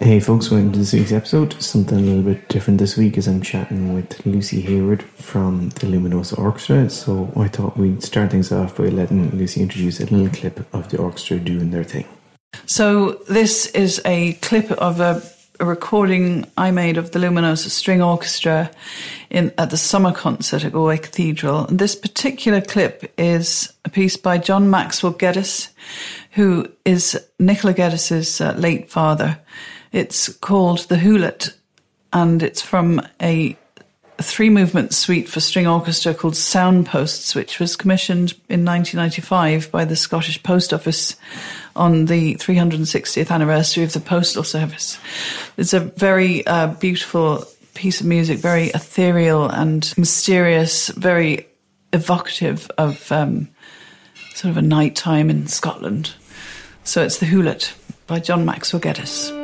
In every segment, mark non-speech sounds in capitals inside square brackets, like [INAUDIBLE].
Hey folks, welcome to this week's episode. Something a little bit different this week as I'm chatting with Lucy Hayward from the Luminosa Orchestra. So I thought we'd start things off by letting Lucy introduce a little clip of the orchestra doing their thing. So this is a clip of a, a recording I made of the Luminosa String Orchestra in at the summer concert at Galway Cathedral. And this particular clip is a piece by John Maxwell Geddes, who is Nicola Geddes's uh, late father. It's called The Hewlett, and it's from a three movement suite for string orchestra called Soundposts, which was commissioned in 1995 by the Scottish Post Office on the 360th anniversary of the Postal Service. It's a very uh, beautiful piece of music, very ethereal and mysterious, very evocative of um, sort of a night time in Scotland. So it's The Hewlett by John Maxwell Geddes.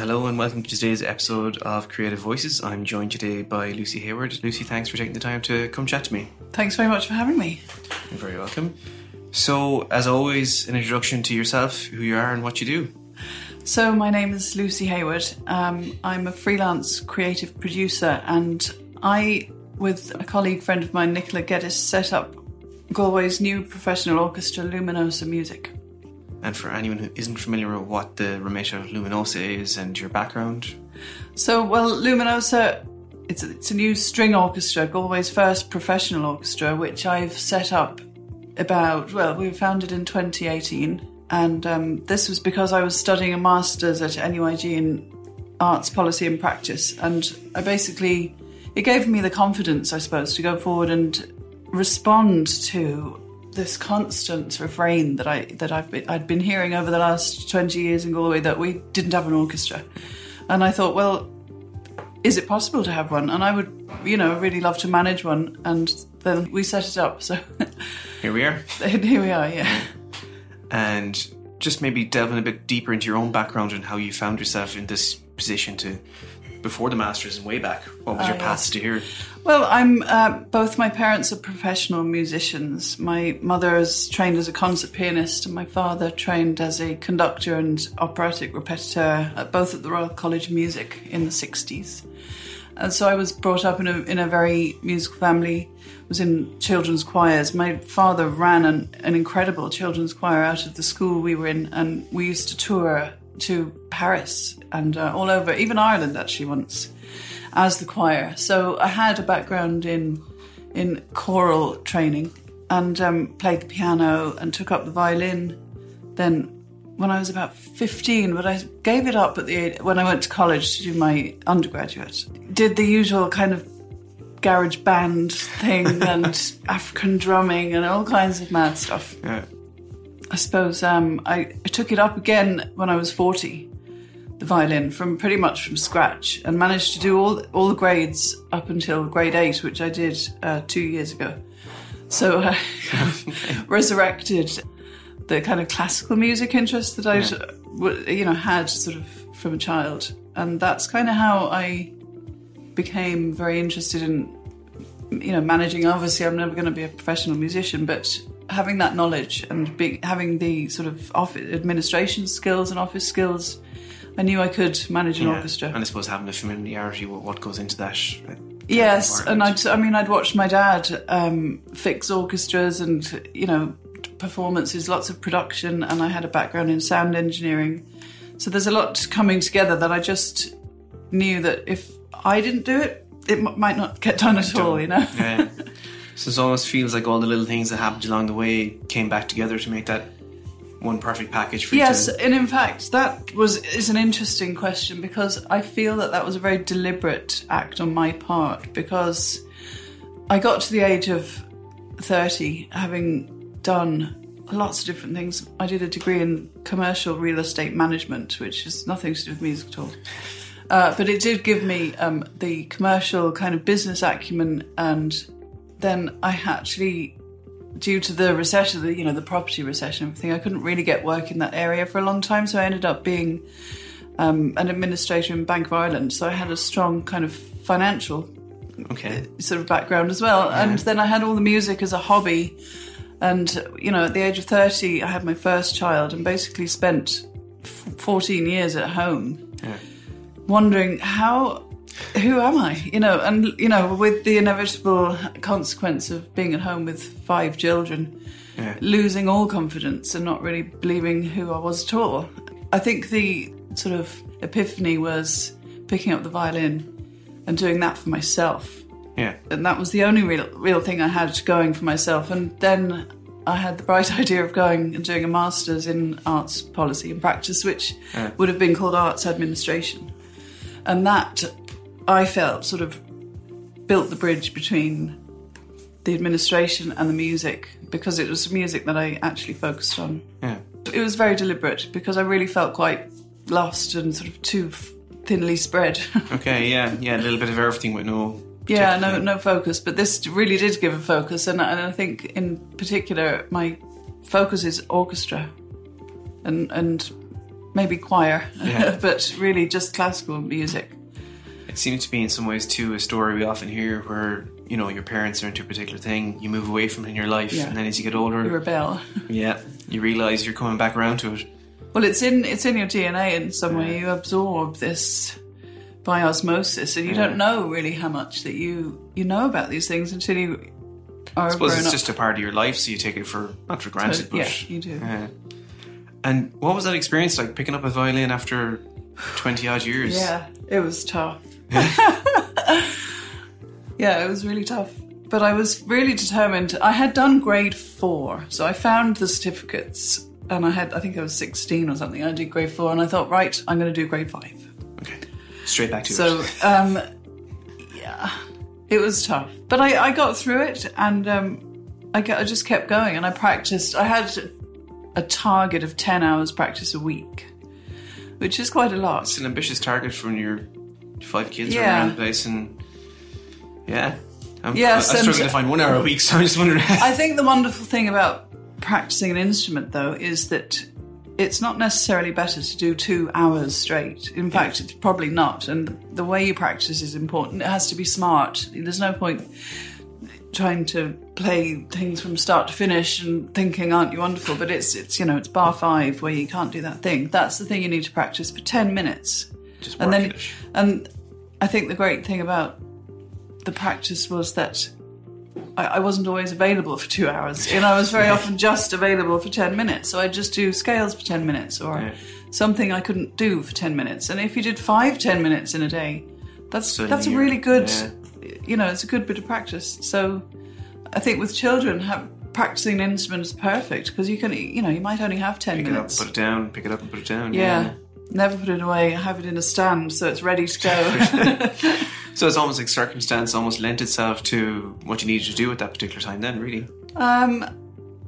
Hello and welcome to today's episode of Creative Voices. I'm joined today by Lucy Hayward. Lucy, thanks for taking the time to come chat to me. Thanks very much for having me. You're very welcome. So, as always, an introduction to yourself, who you are, and what you do. So, my name is Lucy Hayward. Um, I'm a freelance creative producer, and I, with a colleague friend of mine, Nicola Geddes, set up Galway's new professional orchestra, Luminosa Music. And for anyone who isn't familiar with what the Remeta Luminosa is and your background, So, well, Luminosa, it's a, it's a new string orchestra, Galway's first professional orchestra, which I've set up about, well, we were founded in 2018. And um, this was because I was studying a master's at NUIG in arts policy and practice. And I basically, it gave me the confidence, I suppose, to go forward and respond to this constant refrain that I that I've been, I'd been hearing over the last twenty years in Galway that we didn't have an orchestra, and I thought, well, is it possible to have one? And I would, you know, really love to manage one, and then we set it up. So [LAUGHS] here we are. here we are. Yeah. And just maybe delving a bit deeper into your own background and how you found yourself in this position to before the masters and way back. What was your path to here? Well, I'm uh, both my parents are professional musicians. My mother is trained as a concert pianist, and my father trained as a conductor and operatic repetiteur, uh, both at the Royal College of Music in the 60s. And so I was brought up in a, in a very musical family, was in children's choirs. My father ran an, an incredible children's choir out of the school we were in, and we used to tour to Paris and uh, all over, even Ireland actually once, as the choir. So I had a background in in choral training and um, played the piano and took up the violin. Then when I was about 15, but I gave it up at the when I went to college to do my undergraduate. Did the usual kind of garage band thing [LAUGHS] and African drumming and all kinds of mad stuff. Yeah. I suppose um, I, I took it up again when I was 40, the violin, from pretty much from scratch, and managed to do all all the grades up until grade eight, which I did uh, two years ago. So I [LAUGHS] resurrected the kind of classical music interest that I'd, w you know, had sort of from a child, and that's kind of how I became very interested in, you know, managing. Obviously, I'm never going to be a professional musician, but having that knowledge and be, having the sort of office administration skills and office skills, I knew I could manage an Yeah. orchestra. And I suppose having the familiarity with what goes into that. uh, Yes, and. I'd, I mean, I'd watched my dad um, fix orchestras and, you know, performances, lots of production, and I had a background in sound engineering. So there's a lot coming together that I just knew that if I didn't do it, it m- might not get done at all, you know? Yeah. [LAUGHS] so it almost feels like all the little things that happened along the way came back together to make that one perfect package for Yes, you. To, and in fact, that was is an interesting question because I feel that that was a very deliberate act on my part because I got to the age of thirty, having done lots of different things. I did a degree in commercial real estate management, which is nothing to do with music at all. Uh, but it did give me um, the commercial kind of business acumen, and then I actually due to the recession, the you know the property recession, and everything, I couldn't really get work in that area for a long time. So I ended up being um, an administrator in Bank of Ireland. So I had a strong kind of financial okay. sort of background as well. And then I had all the music as a hobby. And you know, at the age of thirty, I had my first child, and basically spent f- fourteen years at home, Yeah. wondering how. Who am I? You know, and you know, with the inevitable consequence of being at home with five children, Yeah. losing all confidence and not really believing who I was at all. I think the sort of epiphany was picking up the violin and doing that for myself. Yeah. And that was the only real real thing I had going for myself. And then I had the bright [LAUGHS] idea of going and doing a master's in arts policy and practice, which Yeah. would have been called arts administration. And that I felt sort of built the bridge between the administration and the music because it was music that I actually focused on. Yeah. It was very deliberate because I really felt quite lost and sort of too f- thinly spread. [LAUGHS] Okay. Yeah. Yeah. A little bit of everything with no. yeah, no, no focus. But this really did give a focus, and, and I think in particular my focus is orchestra, and and maybe choir, Yeah. [LAUGHS] but really just classical music. Seems to be in some ways too a story we often hear where you know your parents are into a particular thing, you move away from it in your life, Yeah. and then as you get older, You rebel. [LAUGHS] yeah, you realise you're coming back around to it. Well, it's in it's in your DNA in some way. You absorb this by osmosis, and you don't know really how much that you you know about these things until you are I suppose it's up. just a part of your life, so you take it for not for granted, but yeah, you do. Yeah. And what was that experience like picking up a violin after twenty odd years? Yeah, it was tough. [LAUGHS] yeah, it was really tough. But I was really determined. I had done grade four, so I found the certificates, and I had, I think I was 16 or something. I did grade four, and I thought, right, I'm going to do grade five. Okay. Straight back to you. So, [LAUGHS] um, yeah, it was tough. But I, I got through it, and um, I, I just kept going, and I practiced. I had a target of 10 hours practice a week, which is quite a lot. It's an ambitious target from when you're five kids Yeah. running around the place, and yeah, I'm, Yes, I, I struggle to find one hour a week, [LAUGHS] so I'm just wondering. [LAUGHS] I think the wonderful thing about practicing an instrument, though, is that it's not necessarily better to do two hours straight. In fact, it's probably not. And the way you practice is important. It has to be smart. There's no point trying to play things from start to finish and thinking, "Aren't you wonderful?" But it's it's you know it's bar five where you can't do that thing. That's the thing you need to practice for ten minutes. Just and then and um, I think the great thing about the practice was that I, I wasn't always available for two hours. You know, I was very [LAUGHS] often just available for ten minutes. So I'd just do scales for ten minutes or Yeah. something I couldn't do for ten minutes. And if you did five ten minutes in a day, that's So that's a really good. yeah. You know, it's a good bit of practice. So I think with children, have, practicing an instrument is perfect because you can. You know, you might only have ten Pick it up, minutes. put it down, pick it up and put it down. yeah. Never put it away. I Have it in a stand so it's ready to go. [LAUGHS] [LAUGHS] So it's almost like circumstance almost lent itself to what you needed to do at that particular time. Then, really. Um,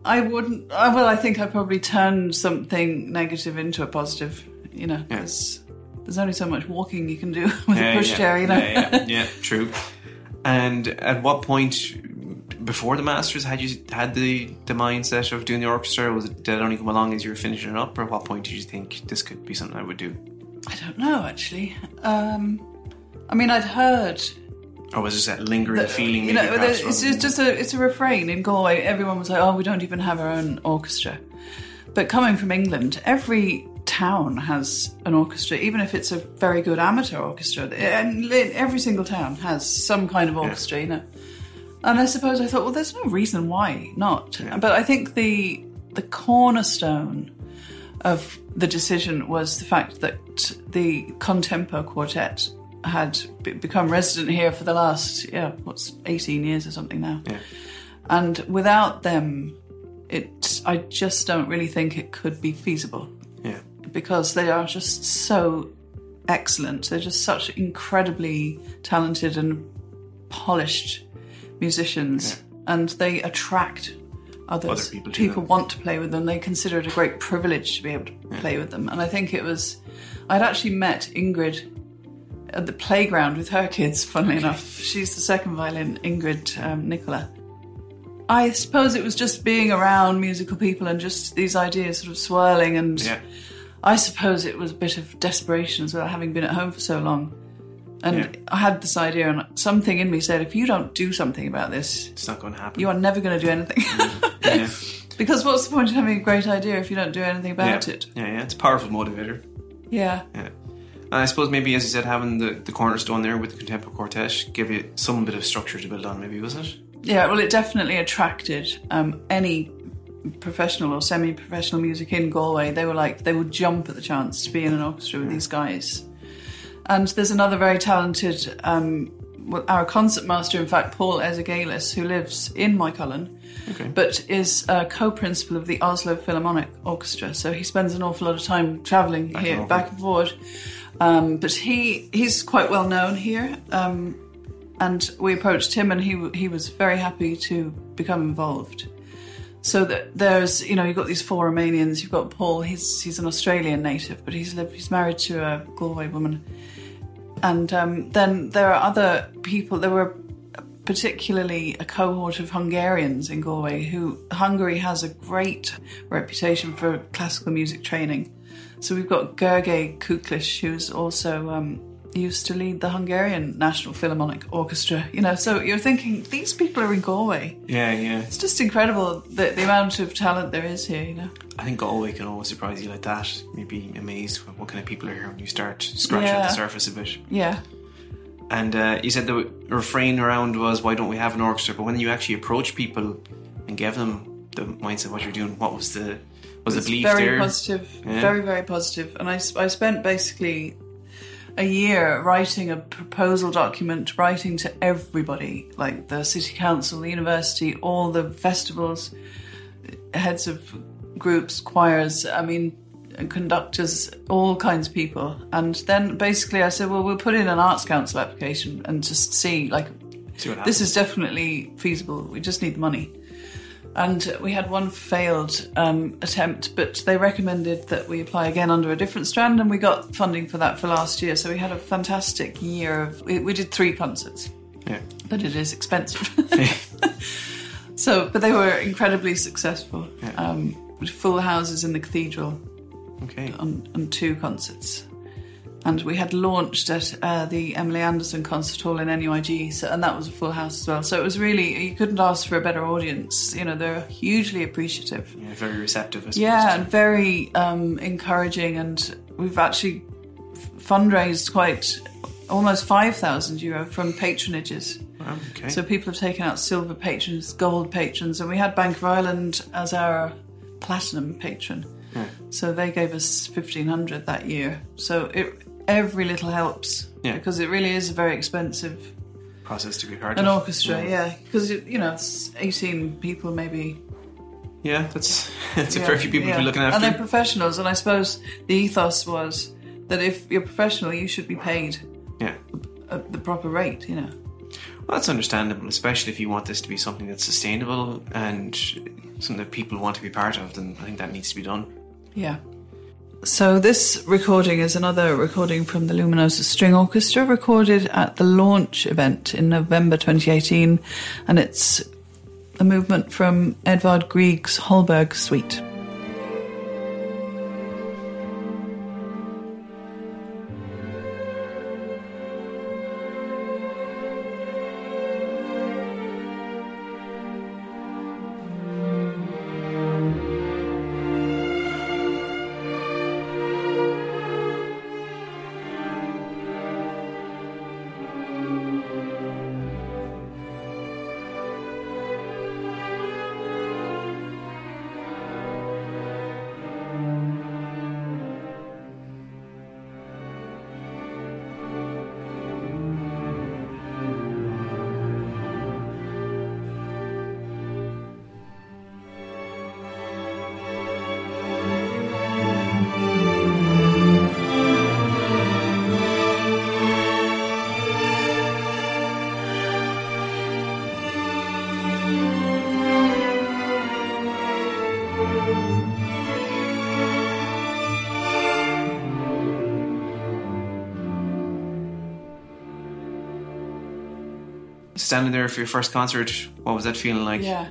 I wouldn't. Uh, well, I think I probably turned something negative into a positive. You know, Yeah. there's only so much walking you can do [LAUGHS] with Yeah, a pushchair. yeah, You know. yeah, yeah, yeah, true. And at what point before the masters had you had the the mindset of doing the orchestra? Or was it did it only come along as you were finishing it up, or at what point did you think this could be something I would do? I don't know actually. Um, I mean, I'd heard. Or was it that lingering that, feeling? you know, it's rather just, than- just a it's a refrain in Galway. Everyone was like, "Oh, we don't even have our own orchestra." But coming from England, every town has an orchestra, even if it's a very good amateur orchestra. And every single town has some kind of orchestra, you know. And I suppose I thought, well, there's no reason why not. But I think the the cornerstone of the decision was the fact that the Contempo Quartet had be- become resident here for the last, yeah, what's 18 years or something now. Yeah. And without them, it, I just don't really think it could be feasible yeah, because they are just so excellent. They're just such incredibly talented and polished musicians, and they attract others. Other people them. want to play with them. They consider it a great privilege to be able to play with them. And I think it was. I'd actually met Ingrid at the playground with her kids. Funnily enough, she's the second violin, Ingrid um, Nicola. I suppose it was just being around musical people and just these ideas sort of swirling and yeah. I suppose it was a bit of desperation as well, having been at home for so long. And Yeah. I had this idea, and something in me said, if you don't do something about this, It's not going to happen. you are never going to do anything. yeah. [LAUGHS] because what's the point of having a great idea if you don't do anything about yeah. it? Yeah, yeah, it's a powerful motivator. Yeah. Yeah. And I suppose maybe, as you said, having the, the cornerstone there with the Contempo Quartet give you some bit of structure to build on, maybe, wasn't it? Yeah, well, it definitely attracted um, any professional or semi-professional music in Galway. They were like they would jump at the chance to be in an orchestra with these guys. And there's another very talented, um, our concertmaster, in fact, Paul Ezergailis, who lives in Moycullen, Okay. but is a co-principal of the Oslo Philharmonic Orchestra. So he spends an awful lot of time travelling and here, forth. back and forth. Um, but he he's quite well known here. Um, and we approached him, and he he was very happy to become involved. So that there's, you know, you've got these four Romanians. You've got Paul. He's he's an Australian native, but he's lived, he's married to a Galway woman. And um, then there are other people. There were particularly a cohort of Hungarians in Galway who Hungary has a great reputation for classical music training. So we've got Gergely Kuklis, who's also um, used to lead the Hungarian National Philharmonic Orchestra. You know, so you're thinking these people are in Galway. Yeah, yeah. It's just incredible the, the amount of talent there is here. You know. I think Galway can always surprise you like that. You'd be amazed what kind of people are here when you start scratching Yeah. at the surface a bit. Yeah. And uh, you said the refrain around was, "Why don't we have an orchestra?" But when you actually approach people and give them the mindset of what you're doing, what was the was the belief very there? positive, Yeah. very very positive. And I, I spent basically a year writing a proposal document, writing to everybody, like the city council, the university, all the festivals, heads of groups, choirs. I mean. Conductors, all kinds of people, and then basically I said, "Well, we'll put in an arts council application and just see, like, See this is definitely feasible. We just need the money. And we had one failed um, attempt, but they recommended that we apply again under a different strand, and we got funding for that for last year. So we had a fantastic year of. We, we did three concerts, yeah. but it is expensive. [LAUGHS] [LAUGHS] so, but they were incredibly successful. Yeah. Um, full houses in the cathedral Okay. on, on two concerts. And we had launched at uh, the Emily Anderson Concert Hall in NUIG, so, and that was a full house as well. So it was really, you couldn't ask for a better audience. You know, they're hugely appreciative. Yeah, very receptive. I suppose. Yeah, and very um, encouraging. And we've actually fundraised quite almost 5,000 euro from patronages. Wow, okay. So people have taken out silver patrons, gold patrons, and we had Bank of Ireland as our platinum patron. Yeah. So they gave us fifteen hundred that year. So it, every little helps Yeah. because it really is a very expensive process to be part an of. An orchestra. Yeah, because you know it's eighteen people maybe. Yeah, that's [LAUGHS] that's a Yeah, fair few people to be looking after, and they're professionals. And I suppose the ethos was that if you're professional, you should be paid Yeah. at the proper rate. You know. Well, that's understandable, especially if you want this to be something that's sustainable and something that people want to be part of. Then I think that needs to be done. Yeah. So this recording is another recording from the Luminosa String Orchestra, recorded at the launch event in November 2018, and it's a movement from Edvard Grieg's Holberg Suite. Standing there for your first concert, what was that feeling like? Yeah.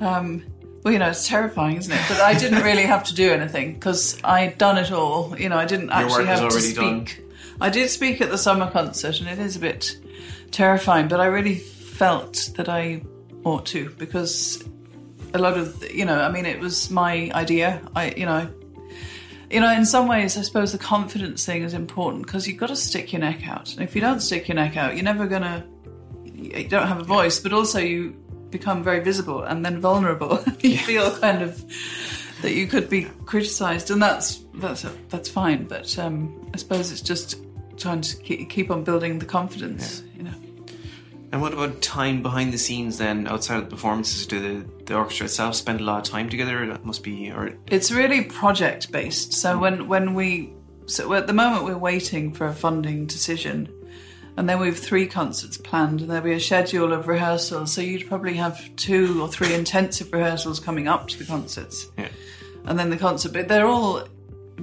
Um, well, you know, it's terrifying, isn't it? But I didn't really have to do anything because I'd done it all. You know, I didn't actually have to already done. speak. I did speak at the summer concert, and it is a bit terrifying. But I really felt that I ought to because a lot of you know, I mean, it was my idea. I, you know, you know, in some ways, I suppose the confidence thing is important because you've got to stick your neck out. And if you don't stick your neck out, you're never gonna. You don't have a voice, but also you become very visible and then vulnerable. [LAUGHS] you feel kind of that you could be criticised, and that's that's that's fine. But um, I suppose it's just trying to keep, keep on building the confidence. You know. And what about time behind the scenes then, outside of the performances? Do the, the orchestra itself spend a lot of time together? That must be, or It's really project based. So when when we so at the moment we're waiting for a funding decision, and then we have three concerts planned, and there'll be a schedule of rehearsals. So you'd probably have two or three intensive rehearsals coming up to the concerts, yeah, and then the concert. But they're all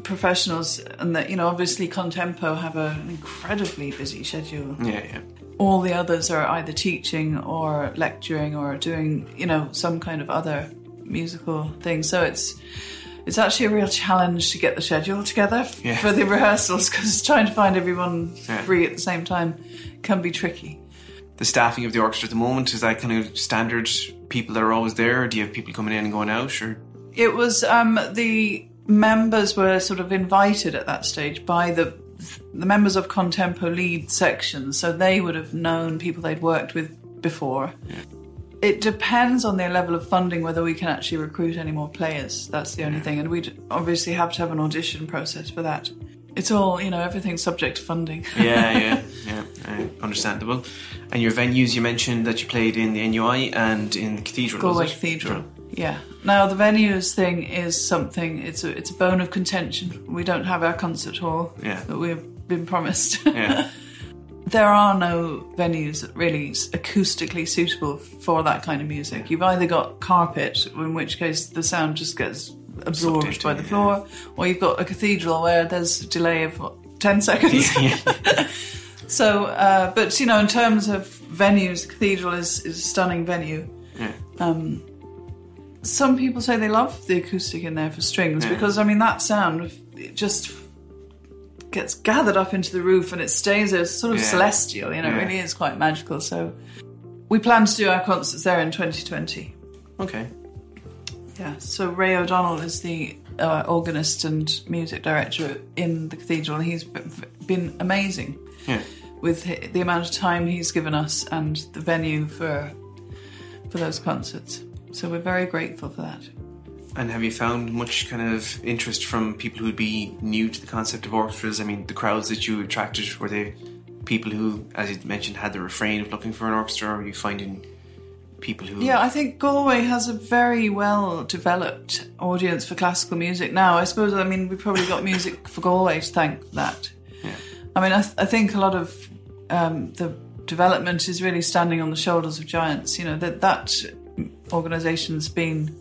professionals, and that you know obviously Contempo have a, an incredibly busy schedule. yeah, yeah. all the others are either teaching or lecturing or doing, you know, some kind of other musical thing. So it's it's actually a real challenge to get the schedule together Yeah. for the rehearsals because trying to find everyone Yeah. free at the same time can be tricky. The staffing of the orchestra at the moment is that kind of standard people that are always there, or do you have people coming in and going out? Or It was um, the members were sort of invited at that stage by the the members of Contempo lead sections, so they would have known people they'd worked with before. It depends on their level of funding whether we can actually recruit any more players. That's the only thing, and we'd obviously have to have an audition process for that. It's all you know, everything's subject to funding. yeah, yeah, [LAUGHS] yeah, uh, understandable. And your venues, you mentioned that you played in the NUI and in the cathedral. Galway? Cathedral. Yeah. Now the venues thing is something. It's a it's a bone of contention. We don't have our concert hall Yeah. that we've been promised. Yeah, [LAUGHS] there are no venues that really acoustically suitable for that kind of music. You've either got carpet, in which case the sound just gets absorbed by the yeah. floor, or you've got a cathedral where there's a delay of what, ten seconds. [LAUGHS] [LAUGHS] So, uh, but you know, in terms of venues, the cathedral is, is a stunning venue. yeah, Some people say they love the acoustic in there for strings because I mean that sound just gets gathered up into the roof and it stays there, it's sort of Yeah. celestial. You know, Yeah. it really is quite magical. So, we plan to do our concerts there in 2020. okay. Yeah. So Ray O'Donnell is the uh, organist and music director in the cathedral. He's b- b- been amazing Yeah, with the amount of time he's given us and the venue for for those concerts. So we're very grateful for that. And have you found much kind of interest from people who'd be new to the concept of orchestras? I mean, the crowds that you attracted were they people who, as you mentioned, had the refrain of looking for an orchestra? Or are you finding people who? Yeah, I think Galway has a very well developed audience for classical music now. I suppose, I mean, we've probably got music for Galway to thank that. Yeah. I mean, I, th- I think a lot of um, the development is really standing on the shoulders of giants. You know, that, that organisation's been,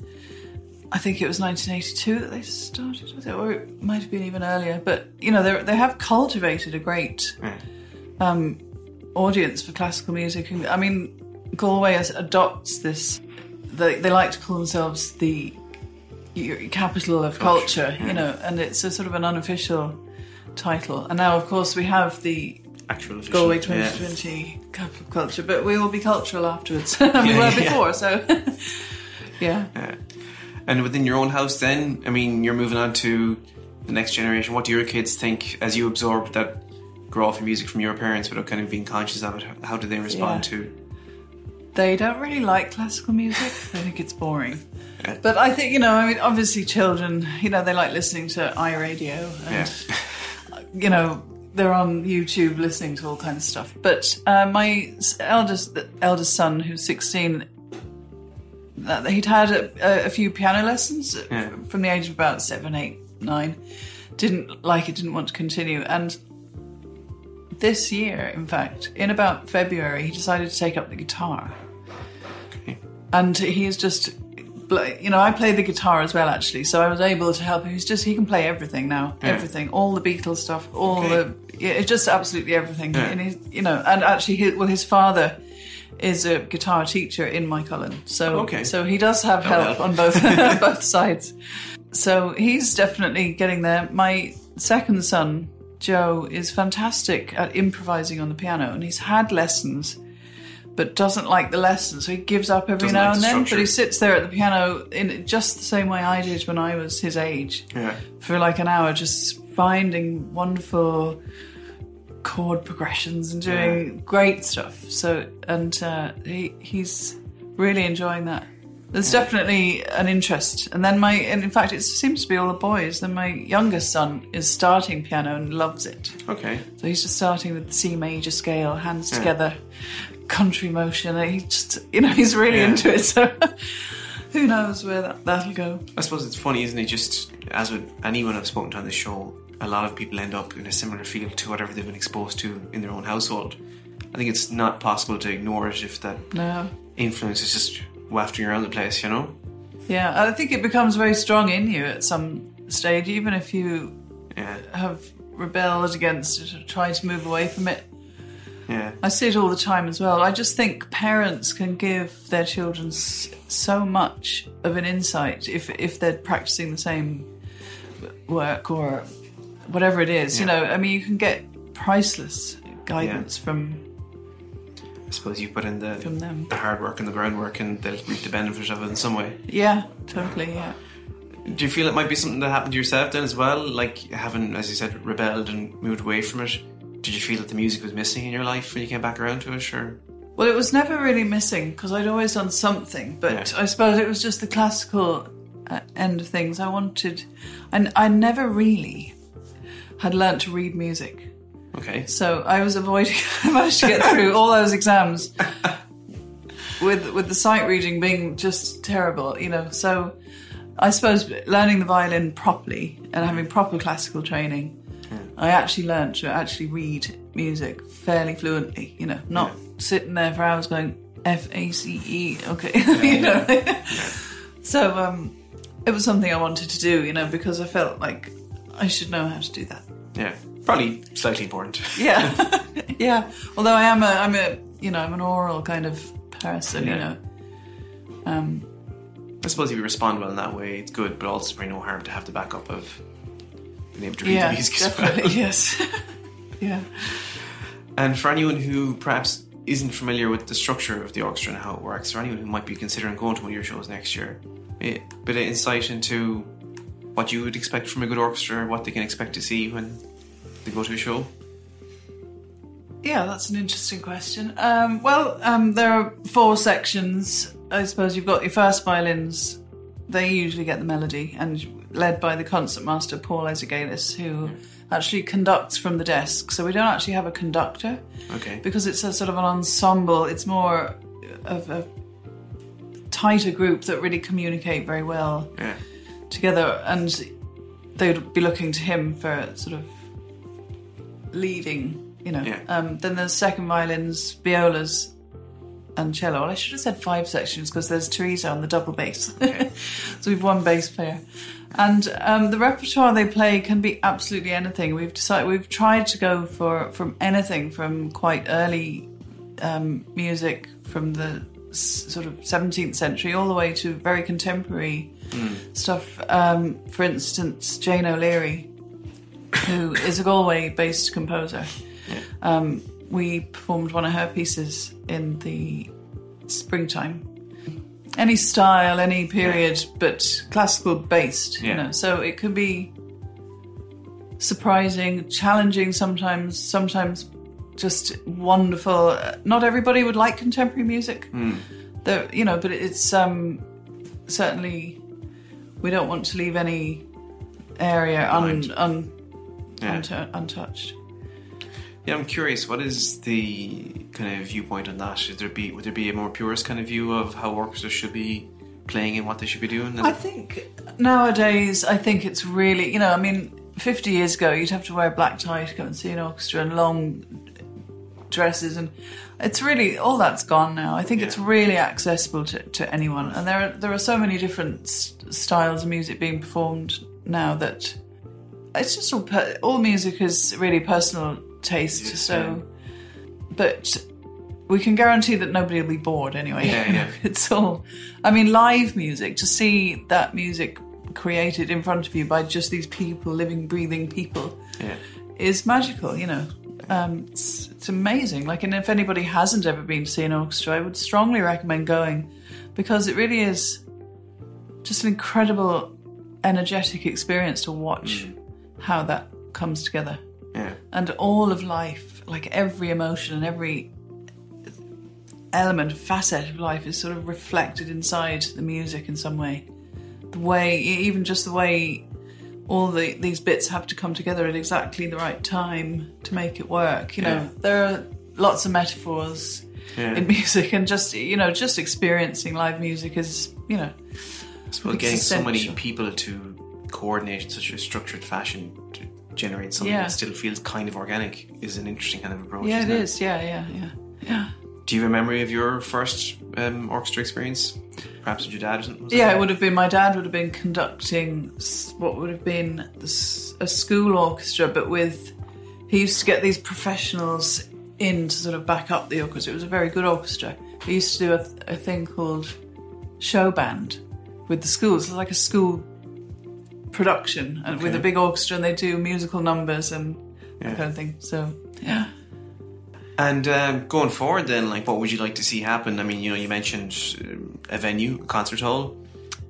I think it was 1982 that they started, with it? Or it might have been even earlier. But, you know, they they have cultivated a great Yeah. Um, audience for classical music. And, I mean, Galway has, adopts this. They, they like to call themselves the capital of culture, Culture, you know, and it's a sort of an unofficial title. And now, of course, we have the actual official, Galway yeah. 2020 capital of culture, but we will be cultural afterwards. [LAUGHS] we Yeah, were yeah. before, so [LAUGHS] yeah. And within your own house, then, I mean, you're moving on to the next generation. What do your kids think as you absorb that grow off of music from your parents without kind of being conscious of it? How- do they respond Yeah. to? They don't really like classical music. They think it's boring. [LAUGHS] Yeah. But I think, you know, I mean, obviously children, you know, they like listening to iRadio and, Yeah. [LAUGHS] you know, they're on YouTube listening to all kinds of stuff. But uh, my eldest eldest son, who's 16, that he'd had a, a few piano lessons Yeah. from the age of about seven, eight, nine. Didn't like it, didn't want to continue. And this year, in fact, in about February, he decided to take up the guitar Okay. and he's just you know i play the guitar as well actually so i was able to help him he's just he can play everything now Yeah. everything all the beatles stuff all Okay. the yeah, it's just absolutely everything Yeah. and he, you know and actually his, well his father is a guitar teacher in Moycullen so Okay. so he does have oh, help help. on both [LAUGHS] [LAUGHS] both sides so he's definitely getting there my second son joe is fantastic at improvising on the piano and he's had lessons but doesn't like the lessons, so he gives up every Doesn't now like and the then. But he sits there at the piano in just the same way I did when I was his age, Yeah. for like an hour, just finding wonderful chord progressions and doing great stuff. So, and uh, he he's really enjoying that. There's definitely an interest, and then my and in fact it seems to be all the boys. Then my youngest son is starting piano and loves it. Okay. So he's just starting with the C major scale, hands Yeah. together, contrary motion. He just, you know, he's really Yeah. into it. [LAUGHS] So who knows where that, that'll go? I suppose it's funny, isn't it? Just as with anyone I've spoken to on this show, a lot of people end up in a similar field to whatever they've been exposed to in their own household. I think it's not possible to ignore it if that No. influence is just wafting around the place, you know? Yeah, I think it becomes very strong in you at some stage, even if you Yeah. have rebelled against it or tried to move away from it. Yeah. I see it all the time as well. I just think parents can give their children s- so much of an insight if if they're practicing the same work or whatever it is. You know, I mean, you can get priceless guidance from I suppose you put in the, from them. the hard work and the groundwork and they'll reap the benefit of it in some way. Yeah, totally. Yeah. Do you feel it might be something that happened to yourself then as well? Like having, as you said, rebelled and moved away from it? Did you feel that the music was missing in your life when you came back around to it? Or Well, it was never really missing because I'd always done something, but Yeah. I suppose it was just the classical uh, end of things. I wanted, and I never really had learnt to read music. okay, So I was avoiding. [LAUGHS] I managed to get through all those exams with with the sight reading being just terrible, you know. So I suppose learning the violin properly and having proper classical training, I actually learned to actually read music fairly fluently. You know, not sitting there for hours going F A C E. Okay, [LAUGHS] you know. [LAUGHS] so um, it was something I wanted to do, you know, because I felt like I should know how to do that. yeah, probably slightly important. [LAUGHS] Yeah, [LAUGHS] yeah. Although I am a, I'm a, you know, I'm an oral kind of person. You know, um, I suppose if you respond well in that way, it's good, but also probably no harm to have the backup of being able to read yeah, the music as well. [LAUGHS] yes, yeah. And for anyone who perhaps isn't familiar with the structure of the orchestra and how it works, or anyone who might be considering going to one of your shows next year, a bit of insight into what you would expect from a good orchestra, what they can expect to see when they go to a show. Yeah, that's an interesting question. Um, well, um, there are four sections. I suppose you've got your first violins. They usually get the melody, and led by the concertmaster Paul Ezergailis, who actually conducts from the desk. So we don't actually have a conductor Okay. because it's a sort of an ensemble. It's more of a tighter group that really communicate very well Yeah. Together, and they would be looking to him for sort of leading. You know. Yeah. Um, then there's second violins, violas, and cello. Well, I should have said five sections because there's Teresa on the double bass. [LAUGHS] Okay. so we've one bass player, and um, the repertoire they play can be absolutely anything. We've decided we've tried to go for from anything from quite early um, music from the sort of 17th century all the way to very contemporary stuff. Um, for instance, Jane O'Leary, who [LAUGHS] is a Galway-based composer. Um, we performed one of her pieces in the springtime. Any style, any period, but classical based, you know. So it could be surprising, challenging sometimes, sometimes just wonderful. Not everybody would like contemporary music, There- you know, but it's um, certainly we don't want to leave any area un, un, Yeah. untu- untouched. Yeah, I'm curious. What is the kind of viewpoint on that? Should there be would there be a more purist kind of view of how orchestras should be playing and what they should be doing? I think nowadays, I think it's really, you know, I mean, 50 years ago, you'd have to wear a black tie to go and see an orchestra and long dresses, and it's really all that's gone now. I think it's really accessible to, to anyone, and there are there are so many different styles of music being performed now that it's just all per, all music is really personal taste. Yes, so, yeah. but we can guarantee that nobody will be bored anyway. Yeah, yeah. [LAUGHS] it's all. I mean, live music to see that music created in front of you by just these people, living, breathing people, yeah, is magical. You know, um, it's, it's amazing. Like, and if anybody hasn't ever been to see an orchestra, I would strongly recommend going because it really is just an incredible, energetic experience to watch how that comes together yeah, and all of life, like every emotion and every element, facet of life is sort of reflected inside the music in some way. The way, even just the way all the these bits have to come together at exactly the right time to make it work. You know, Yeah. there are lots of metaphors yeah. in [LAUGHS] music, and just you know, just experiencing live music is you know, I suppose getting so many people to coordinate in such a structured fashion to generate something Yeah. that still feels kind of organic is an interesting kind of approach. yeah, it isn't is, yeah, yeah, yeah, yeah. Do you have a memory of your first um, orchestra experience? Perhaps with your dad or something? Yeah, it? would have been. My dad would have been conducting what would have been a school orchestra, but with he used to get these professionals in to sort of back up the orchestra. It was a very good orchestra. He used to do a, a thing called show band with the schools, like a school production, and with a big orchestra, and they do musical numbers and Yeah. that kind of thing. So yeah. And um, going forward, then, like, what would you like to see happen? I mean, you know, you mentioned um, a venue, a concert hall.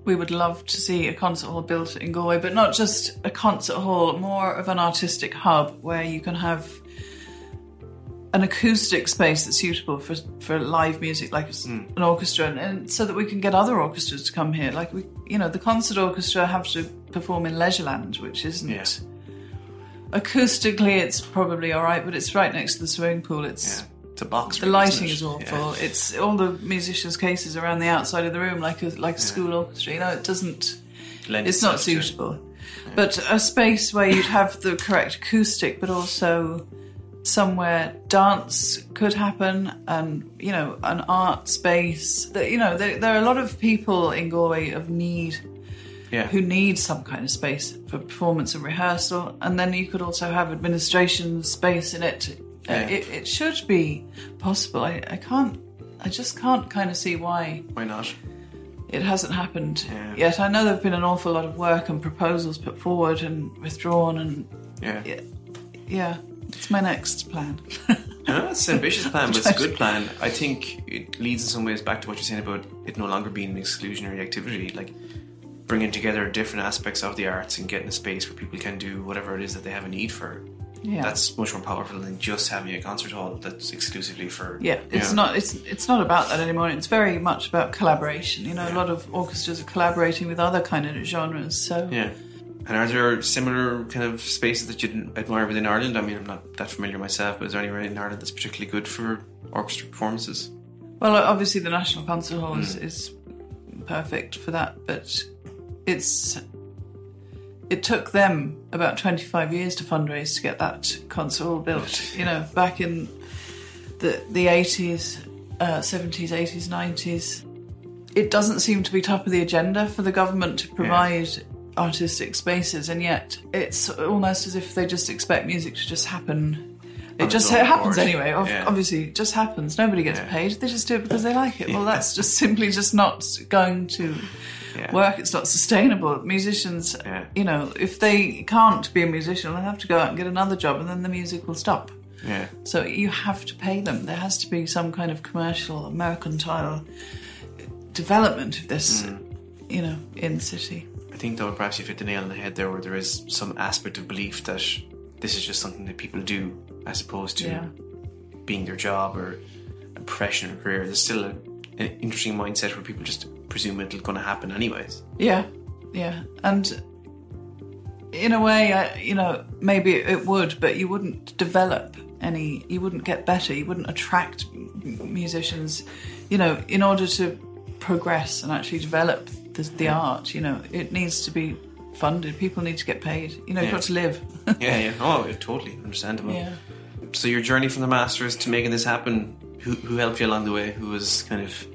we would love to see a concert hall built in Galway, but not just a concert hall, more of an artistic hub where you can have an acoustic space that's suitable for for live music, like s- an orchestra, and, and so that we can get other orchestras to come here. Like we, you know, the concert orchestra have to perform in Leisureland, which isn't. Yeah. Acoustically, it's probably all right, but it's right next to the swimming pool. It's Yeah, it's a box. the lighting is awful. Yeah. It's all the musicians' cases around the outside of the room, like a like a school orchestra. You know, it doesn't. Lend It's not suitable. But a space where you'd have the correct acoustic, but also somewhere dance could happen, and you know, an art space. That you know, there, there are a lot of people in Galway of need Yeah. who need some kind of space for performance and rehearsal, and then you could also have administration space in it. Uh, Yeah. it, it should be possible. I, I can't. I just can't kind of see why Why not? it hasn't happened Yeah. yet. I know there've been an awful lot of work and proposals put forward and withdrawn, and Yeah. yeah, yeah it's my next plan. [LAUGHS] No, it's an ambitious plan, but it's a good [LAUGHS] plan. I think it leads in some ways back to what you're saying about it no longer being an exclusionary activity, like bringing together different aspects of the arts and getting a space where people can do whatever it is that they have a need for. yeah, That's much more powerful than just having a concert hall that's exclusively for. yeah. It's not. It's it's not about that anymore. It's very much about collaboration. You know, a lot of orchestras are collaborating with other kind of genres. So Yeah. And are there similar kind of spaces that you admire within Ireland? I mean, I'm not that familiar myself, but is there anywhere in Ireland that's particularly good for orchestra performances? Well, obviously the National Concert Hall Hmm. is, is perfect for that, but it's it took them about 25 years to fundraise to get that concert hall built. You know, back in the the 80s, uh, 70s, 80s, 90s. It doesn't seem to be top of the agenda for the government to provide artistic spaces, and yet it's almost as if they just expect music to just happen. It just own happens accord. anyway. Yeah. Obviously, it just happens. Nobody gets Yeah. paid. They just do it because they like it. Well, that's just simply just not going to work. It's not sustainable. Musicians, you know, if they can't be a musician, they'll have to go out and get another job, and then the music will stop. Yeah. So you have to pay them. There has to be some kind of commercial, mercantile development of this, Hmm. you know, in the city. I think, though, perhaps you hit the nail on the head there, where there is some aspect of belief that this is just something that people do as opposed to Yeah. being their job or a profession or career. There's still a, an interesting mindset where people just presume it's going to happen anyways. Yeah, yeah, and in a way, I, you know, maybe it would, but you wouldn't develop any. You wouldn't get better. You wouldn't attract musicians. You know, in order to progress and actually develop the, the art, you know, it needs to be funded. People need to get paid. You know, you've got to live. [LAUGHS] yeah, yeah. Oh, totally understandable. yeah. So your journey from the masters to making this happen, who, who helped you along the way? Who was kind of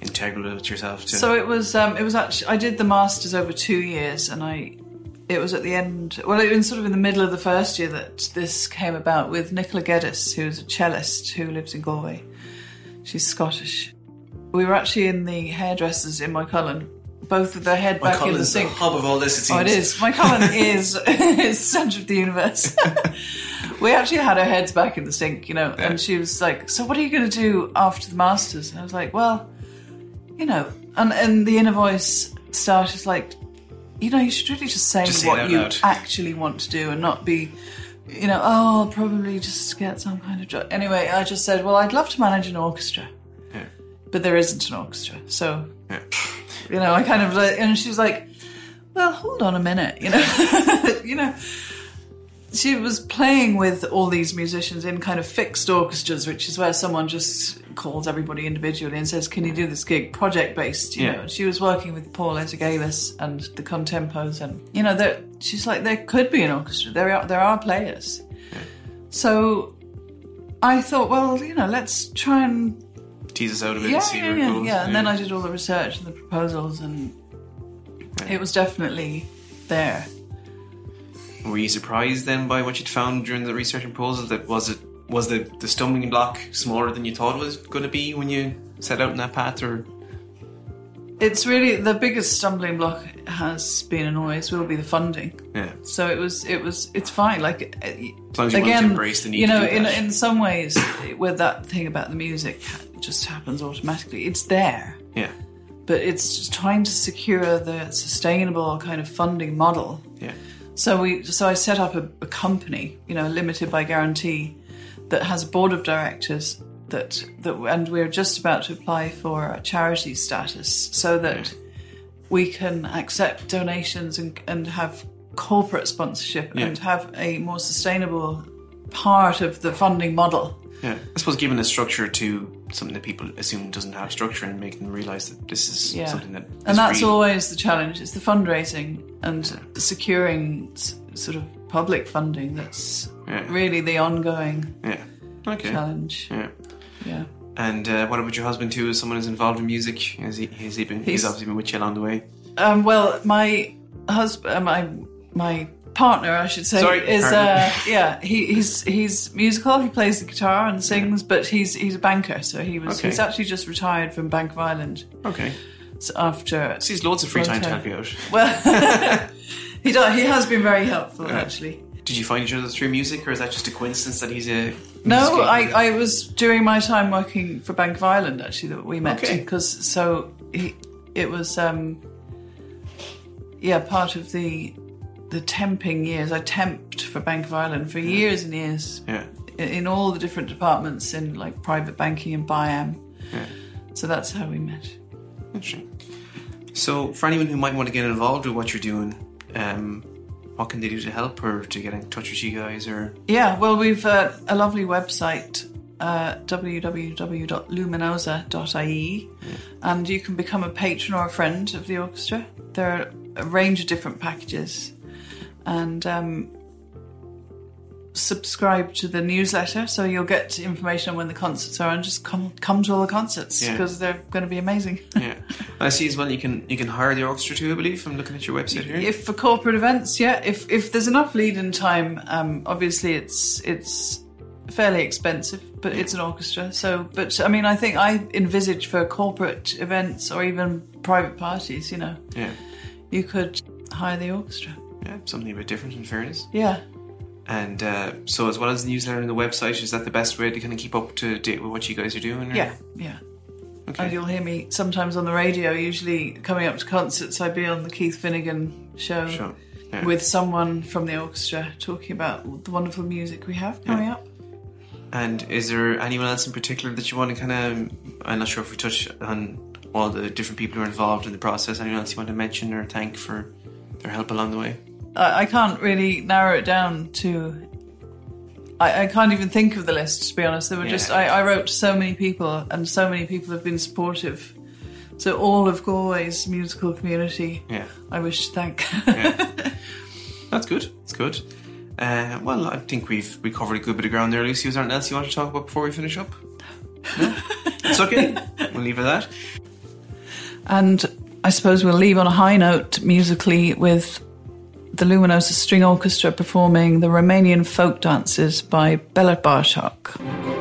integral with yourself to? So it was. Um, it was actually. I did the masters over two years, and I. It was at the end. Well, it was sort of in the middle of the first year that this came about with Nicola Geddes, who's a cellist who lives in Galway. She's Scottish. We were actually in the hairdressers in Moycullen, both with their head back in the sink. The hub of all this. It Oh, it is. Moycullen is [LAUGHS] is centre of the universe. [LAUGHS] we actually had our heads back in the sink, you know, Yeah. and she was like, "So what are you going to do after the masters?" And I was like, "Well, you know," and and the inner voice started like, "You know, you should really just say Just what you loud." actually want to do and not be." You know, oh, I'll probably just get some kind of job. Anyway, I just said, well, I'd love to manage an orchestra, Yeah. but there isn't an orchestra. So Yeah. You know, I kind of and she was like, "Well, hold on a minute," you know, [LAUGHS] you know. She was playing with all these musicians in kind of fixed orchestras, which is where someone just calls everybody individually and says, "Can you do this gig?" Project based, you Yeah. know. She was working with Paul Ezergailis and the Contempos, and you know, there, she's like, there could be an orchestra. There are there are players. So I thought, well, you know, let's try and Tease us out a bit yeah, and see yeah, where it yeah, goes. yeah. And then I did all the research and the proposals, and it was definitely there. Were you surprised then by what you'd found during the research and proposal? That was it was the the stumbling block smaller than you thought it was going to be when you set out in that path, or It's really the biggest stumbling block has been and always will be the funding. yeah, So it was, it was, it's fine. Like as long as you again, embrace the need you know, in in some ways, with that thing about the music, just happens automatically. It's there, yeah, but it's just trying to secure the sustainable kind of funding model. yeah, So we, so I set up a, a company, you know, limited by guarantee, that has a board of directors that that, and we're just about to apply for a charity status so that we can accept donations and and have corporate sponsorship Yeah. and have a more sustainable part of the funding model. yeah. I suppose giving a structure to something that people assume doesn't have structure and make them realize that this is Yeah, something that and that's real. always the challenge: is the fundraising and securing sort of public funding. That's Yeah. really the ongoing Yeah. Okay. challenge. Yeah. Yeah. And uh, what about your husband too? Is someone who's involved in music? Has he? Has he been? He's, He's- obviously been with you along the way. Um, well, my husband, my my partner, I should say, Sorry, is uh, yeah. He, he's he's musical. He plays the guitar and sings, but he's he's a banker. So he was Okay. he's actually just retired from Bank of Ireland Okay. so after. So he's loads of free time to Okay. help you out. Well, [LAUGHS] he does, he has been very helpful actually. Did you find each other through music, or is that just a coincidence that he's a? No, I, I was during my time working for Bank of Ireland actually that we met Okay. because so he, it was um, yeah part of the the temping years. I temped for Bank of Ireland for years and years Yeah. in, all the different departments in like private banking and BIAM. Yeah. So that's how we met. Interesting. So, for anyone who might want to get involved with what you're doing, um, what can they do to help or to get in touch with you guys? Or Yeah, well, we've uh, a lovely website, uh, www.luminosa.ie, and you can become a patron or a friend of the orchestra. There are a range of different packages, and um, subscribe to the newsletter so you'll get information on when the concerts are, and just come come to all the concerts Yeah. because they're going to be amazing. [LAUGHS] yeah, I see as well. You can you can hire the orchestra too. I believe I'm looking at your website here. If for corporate events, yeah. If if there's enough lead-in time, um, obviously it's it's fairly expensive, but it's an orchestra. So, but I mean, I think I envisage for corporate events or even private parties, you know, yeah, you could hire the orchestra. Yeah, something a bit different. In fairness. Yeah, And uh, so, as well as the newsletter and the website, is that the best way to kind of keep up to date with what you guys are doing? or- yeah, yeah. Okay. And you'll hear me sometimes on the radio. Usually, coming up to concerts, I'd be on the Keith Finnegan show Sure. Yeah. with someone from the orchestra talking about the wonderful music we have coming up. And is there anyone else in particular that you want to kind of? I'm not sure if we touch on all the different people who are involved in the process. Anyone else you want to mention or thank for their help along the way? I, I can't really narrow it down to. I, I can't even think of the list to be honest. There were just I, I wrote to so many people, and so many people have been supportive. So all of Galway's musical community, Yeah. I wish to thank. [LAUGHS] Yeah. That's good. That's good. Uh, well, I think we've we covered a good bit of ground there, Lucy. Was there anything else you want to talk about before we finish up? No? it's okay. [LAUGHS] We'll leave it at that. and I suppose we'll leave on a high note musically with the Luminosa String Orchestra performing the Romanian folk dances by Bela Bartok.